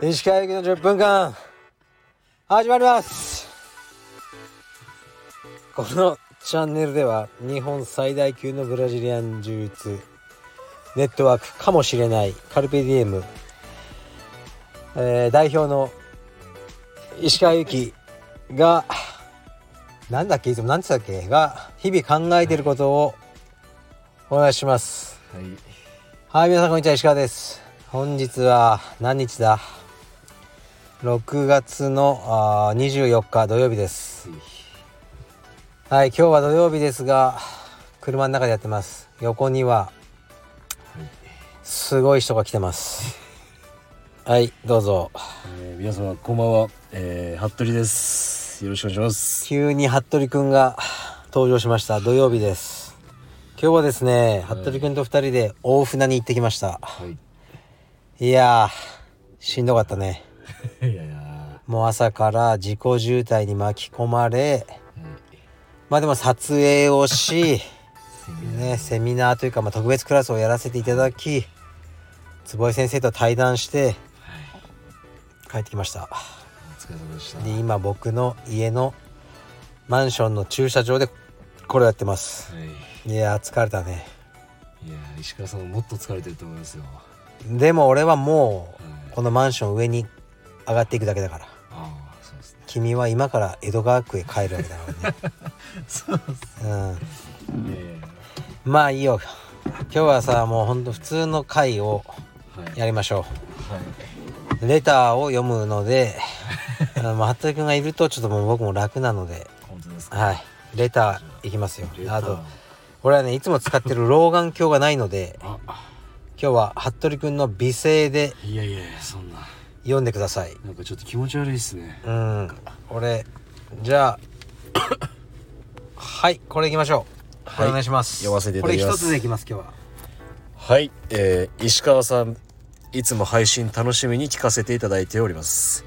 石川行きの10分間始まります。このチャンネルでは日本最大級のブラジリアン柔術ネットワークかもしれないカルペディエム、えー代表の石川由紀がなんだっけいつも何て言ったっけが日々考えてることをお願いします。はい。はい皆さんこんにちは石川です。本日は何日だ？6月のあー24日土曜日です。はい今日は土曜日ですが車の中でやってます。横にはすごい人が来てます。はいどうぞ。えー皆様こんばんは、えー、服部です。よろしくお願いします。急に服部くんが登場しました。土曜日です今日はですねはい服部くんと2人で大船に行ってきましたはい。いやーしんどかったね いやいやもう朝から自己渋滞に巻き込まれー、はい。まあでも撮影をしセミナーねセミナーというかまあ特別クラスをやらせていただき坪井先生と対談して帰ってきましたお疲れ様でした。で今僕の家のマンションの駐車場でこれやってますはい。いやー疲れたねいやー石川さんももっと疲れてると思いますよ。でも俺はもうはい。このマンション上に上がっていくだけだからああ、そうですね。君は今から江戸川区へ帰るわけだからね そうです。うんまあいいよ今日はさもうほんと普通の回をはい。やりましょはい。うレターを読むので あ服部君がいるとちょっともう僕も楽なので本当ですか？はいレターいきますよあとこれはねいつも使ってる老眼鏡がないので今日は服部君の美声でいやいやそんな。読んでください。なんかちょっと気持ち悪いですね。うん。俺じゃあ はいこれいきましょう。これお願いします、読ませていただきます。これ一つでいきます今日は。はい、えー、石川さんいつも配信楽しみに聞かせていただいております。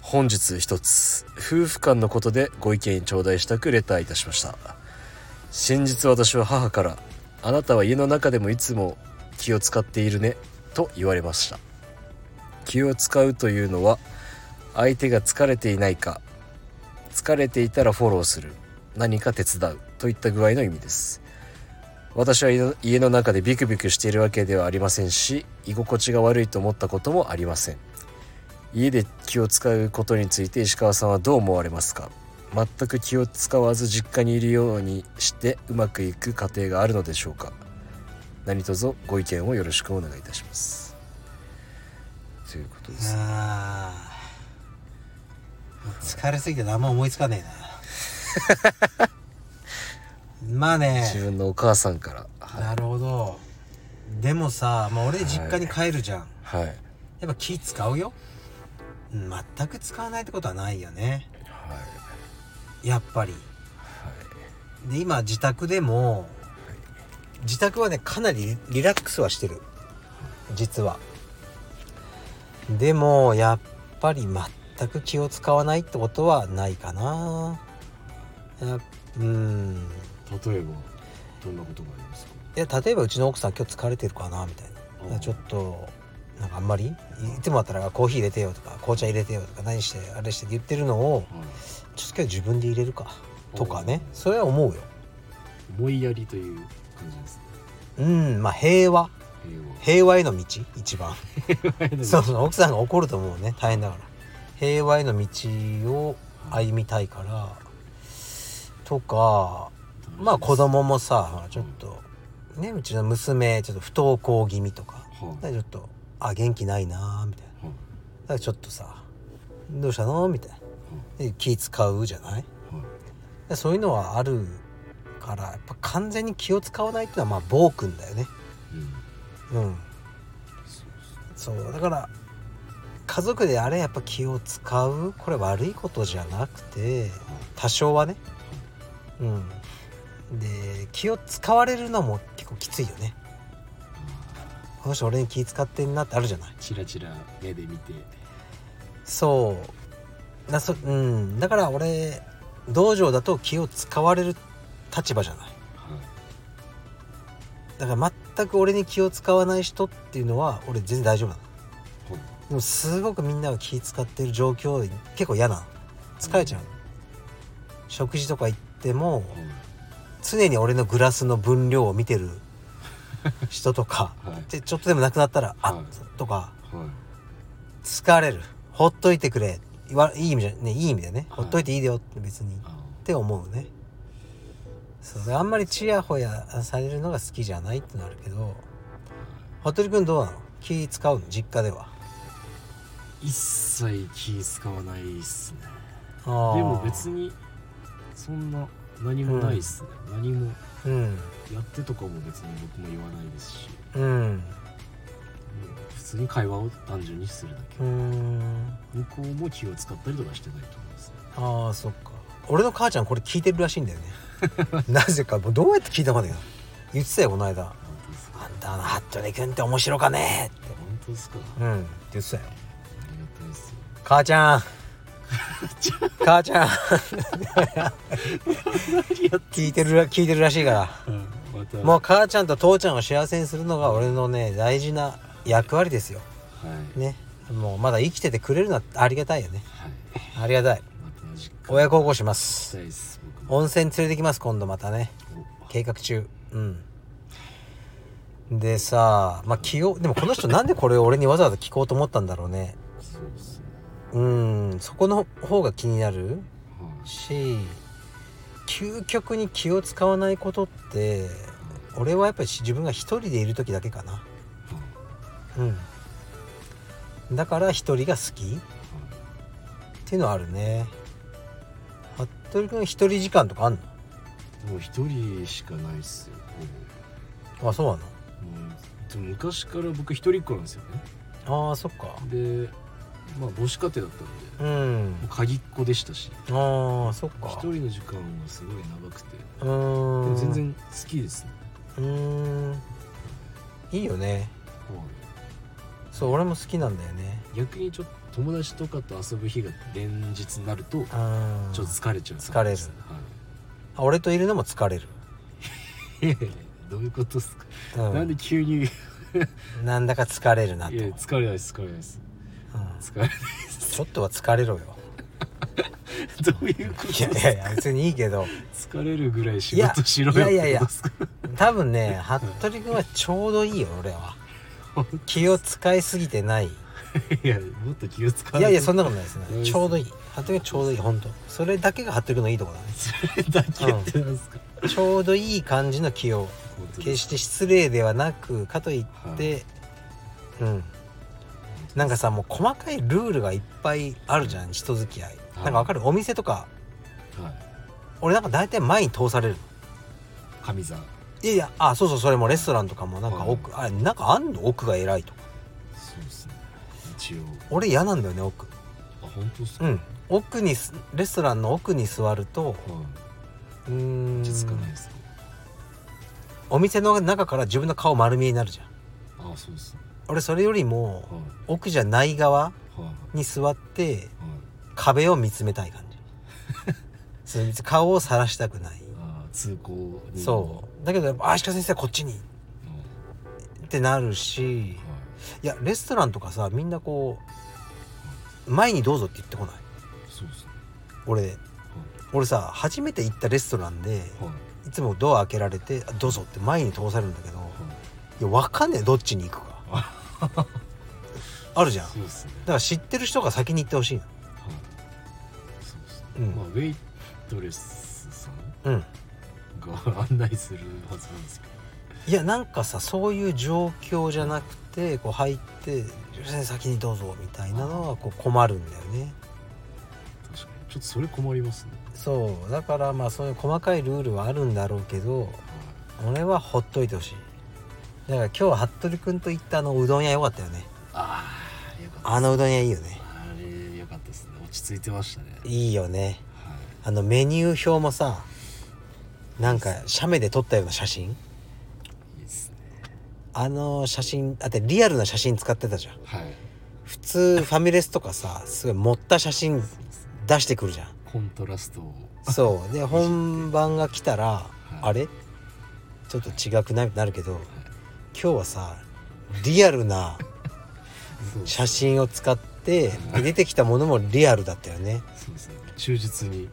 本日一つ夫婦間のことでご意見頂戴したくレターいたしました先日私は母から「あなたは家の中でもいつも気を使っているね」と言われました。気を使うというのは相手が疲れていないか疲れていたらフォローする何か手伝うといった具合の意味です。私は家の中でビクビクしているわけではありませんし居心地が悪いと思ったこともありません。家で気を使うことについて石川さんはどう思われますか？全く気を使わず実家にいるようにしてうまくいく家庭があるのでしょうか？何卒ご意見をよろしくお願いいたします。ということです。疲れすぎて何も思いつかねえな。まあね。自分のお母さんから。はい、なるほど。でもさ、まあ、俺実家に帰るじゃん、はい。やっぱ気使うよ。うん全く使わないってことはないよね。はいやっぱり。で今自宅でも自宅はねかなりリリラックスはしてる。実は。でもやっぱり全く気を使わないってことはないかな。やうん。例えばどんなことがありますか？いや例えばうちの奥さん今日疲れてるかなみたいな。うんちょっとなんかあんまりいいつもだったらコーヒー入れてよとか紅茶入れてよとか何してあれして言ってるのをはいちょっと今日自分で入れるかとかね。おそれは思うよ。思いやりという感じですね。うんまあ平和。平和。への道一番。平そうそう奥さんが怒ると思うね大変だから。平和への道を歩みたいからとかまあ子供もさちょっとねうちの娘ちょっと不登校気味とか。ちょっとあ元気ないなみたいな。はいだからちょっとさどうしたの？みたいな。で気使う？じゃない？はいでそういうのはあるからやっぱ完全に気を使わないっていうのはまあ暴君だよね。うん。うん。そう。だから家族であれやっぱ気を使う？これ悪いことじゃなくて多少はね。うん。で気を使われるのも結構きついよねこの人俺に気使ってんなってあるじゃない？チラチラ目で見て。そう。なそうん。だから俺道場だと気を使われる立場じゃない。はい。だから全く俺に気を使わない人っていうのは俺全然大丈夫なの。はいでもすごくみんなが気使ってる状況結構嫌なの。疲れちゃうの。食事とか行ってもはい常に俺のグラスの分量を見てる 人とかはい。でちょっとでもなくなったら「あはい。とかはい「疲れる。ほっといてくれ」いい意味じゃねいい意味でね。はい。ほっといていいでよって別に。っあ。て思うね。そうであんまりチヤホヤされるのが好きじゃないってのあるけど服部君どうなの？気使うの？実家では。一切気使わないっすね。でも別にそんな何もないっすね、何もうん。やってとかも別に僕も言わないですし、うん。うん。普通に会話を単純にするだけ、向こうも気を使ったりとかしてないと思いますね。ああそっか。俺の母ちゃんこれ聞いてるらしいんだよね。なぜかもうどうやって聞いたかね言ってたよこの間。あんたあの服部君って面白かねって。本当ですか？うん。って言ってたよ。ありがたいですよ。母ちゃん母ちゃん。聞いてるら聞いてるらしいから。もう母ちゃんと父ちゃんを幸せにするのが俺のね大事な役割ですよ。はい。ね。もうまだ生きててくれるのはありがたいよね。はい。ありがたい。ま親孝行しましす温泉連れてきます今度またね。お。計画中。うん。でさまあ気をでもこの人なんでこれを俺にわざわざ聞こうと思ったんだろうね。そうんそこの方が気になるはいし究極に気を使わないことって俺はやっぱり自分が一人でいる時だけかな。うん。だから一人が好き。っていうのはあるね。服部君一人時間とかあんもう一人しかないっすよあそうなぼもうでも昔から僕一人っ子なんですよね。のああそっか。でまあ母子家庭だったんでうん。鍵っ子でしたし。ああそっか。一人の時間がすごい長くて。うん。も全然好きですね。うーん。いいよね。はい。そう俺も好きなんだよね。逆にちょっと友達とかと遊ぶ日が連日になるとちょあっと疲れちゃう。疲れる。はい。あ俺といるのも疲れる、どういうことですか、うん、なんで急に？い なんだか疲れるなと、や疲れないです疲れないです。うん疲れないちょっとは疲れろよ。どういうこといやいやいや別にいいけど。疲れるぐらい仕事しろよいやいやいや多分ね服部君はちょうどいいよ俺は。気を使いすぎてない。いやもっと気を使わいやいやそんななことないですね。うんちょうどいい。服部君ちょうどいい本当。それだけが服部君のいいところだね。それだけってなんですか、ちょうどいい感じの気を。決して失礼ではなくかといって、うんなんかさもう細かいルールがいっぱいあるじゃん人付き合い。はい。なんかわかる？お店とか。はい。俺なんか大体前に通される神座。いやいやあそうそうそれもレストランとかもなんか奥、あなんかあんの？奥が偉いとか。そうですね。一応。俺嫌なんだよね奥。あ本当ですか、うん。奥にすレストランの奥に座るとはうーん。い落ち着かないですか？お店の中から自分の顔丸見えになるじゃん。あそうですね俺それよりもはい。奥じゃない側はい。に座ってはい。壁を見つめたい感じ。顔をさらしたくない。あ通行にそう。だけどやっぱ「あ石川先生こっちに」うんってなるしはい。やレストランとかさみんなこう前にどうぞって言ってこない？そうですね。俺。俺さ初めて行ったレストランではい。いつもドア開けられてあ「どうぞ」って前に通されるんだけどはい。いや分かんねえどっちに行くか あるじゃん。だそうですね。から知ってる人が先に行ってほしいの。はい。そうですね、うん。まあウェイトレスさんうん。が案内するはずなんですけいやなんかさそういう状況じゃなくてこう入って「先生先にどうぞ」みたいなのはこう困るんだよね。ど確かに。ちょっとそれ困りますね。そう。だからまあそういう細かいルールはあるんだろうけど俺はほっといてほしいだから今日は服部君と行ったあのうどん屋良かったよね。ああよかったあのうどん屋いいよね。あれよかったですね。落ち着いてましたね。いいよね。はい。あのメニュー表もさなんか写メで撮ったような写真。いいですね。あの写真あってリアルな写真使ってたじゃん。はい。普通ファミレスとかさすごい盛った写真出してくるじゃん。コントラストを。そう。で本番が来たら、い。あれ？ちょっと違くなるけど今日はさリアルな写真を使ってで出てきたものもリアルだったよね。そうですね。忠実に。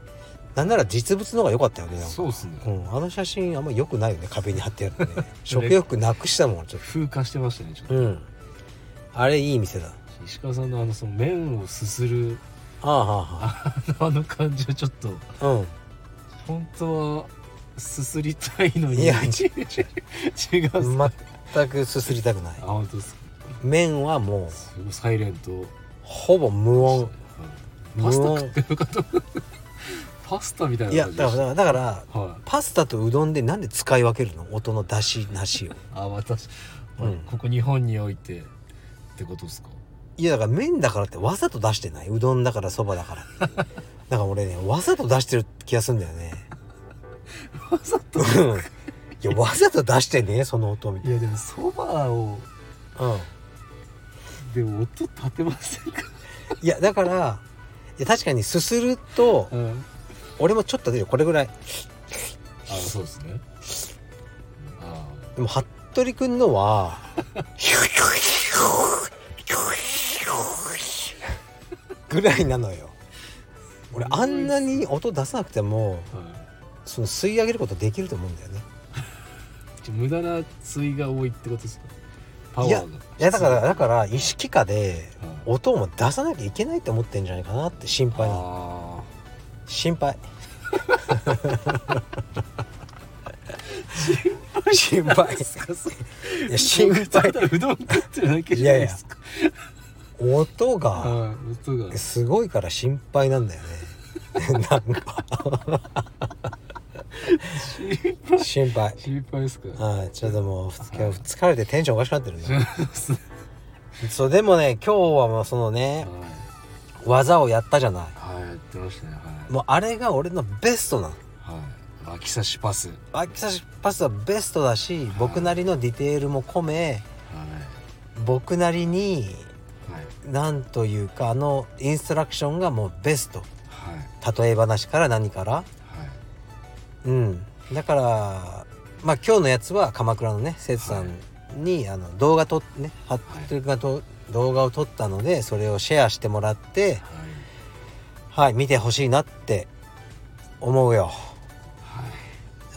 なんなら実物の方が良かったよねそうっすね。うん、あの写真あんま良くないよね壁に貼ってあるのね。食欲なくしたもんちょっ風化してましたねちょっと、とうん。あれいい店だ。石川さんのあのその麺をすするああはあのあの感じはちょっとあはあうん。本当はすすりたいのに。いや違う。違う全くすすりたくない。あ本当ですか？麺はもうすごいサイレント。ほぼ無音。はいパスタ食ってるか。と パスタみたいいやな感じでした。だからだからはい。パスタとうどんでなんで使い分けるの？音の出しなしを。あ私、うん。ここ日本においてってことですか？いやだから麺だからってわざと出してない？うどんだからそばだから だから俺ねわざと出してる気がするんだよね。わざと？うんいやわざと出してねその音みたいいやでもそばをなうん。でも音立てませんか、いやだからいや確かにすするとうん、俺もちょっと出るよ。これぐらい。あそうですね。あでも服部君のはぐらいなのよ。俺あんなに音出さなくてもあ、はい。その吸い上げることできると思うんだよね無駄な対が多いってことですか？パワいやーが。いやだからだから意識下ではい。音も出さなきゃいけないって思ってんじゃないかなって心配心配。心配。いや心配。うどん食ってるだけじゃないですか。音が。すごいから心配なんだよね。なんか心配。心配ですか？はいちょっともう今日疲れてテンションおかしくなってるんだは そうでもね今日はもうそのねい。技をやったじゃない。はいやってましたねはい。もうあれが俺のベストなの。はい。脇差しパス。はい秋差しパスはベストだし僕なりのディテールも込め僕なりにはい。なんというかあのインストラクションがもうベスト。はい。例え話から何からはいうん。だからまあ今日のやつは鎌倉のね生徒さんに、あの動画撮ってね服部君がと動画を撮ったのでそれをシェアしてもらってはい。はい見てほしいなって思うよ。は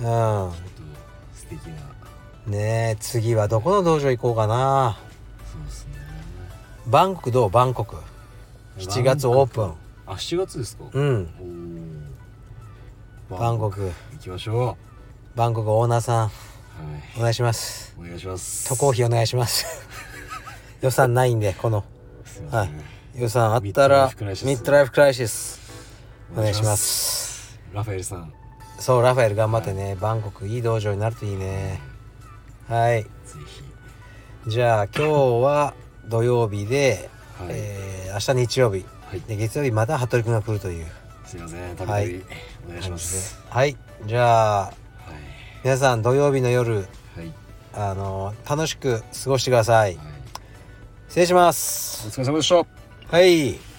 い。うん。素敵な。ねえ次はどこの道場行こうかな。そうですね。バンコクどう？バンコク。7月オープン。あ7月ですか？うんバンコク。行きましょバンコクオーナーさん。うはい。お願いします。お願いします。渡航費お願いします。予算ないんでこの。すい予算あったらミッドライフクライシス。お願いします。ラファエルさん。そうラファエル頑張ってね、バンコクいい道場になるといいね。はい。じゃあ今日は土曜日で、はい。えー明日日曜日。はい。で月曜日また服部君が来るというすいません。たびたはい。びお願いします。はい。じゃあはい。皆さん土曜日の夜はい。あの楽しく過ごしてください。はい。失礼しまおす疲れ様でした。はい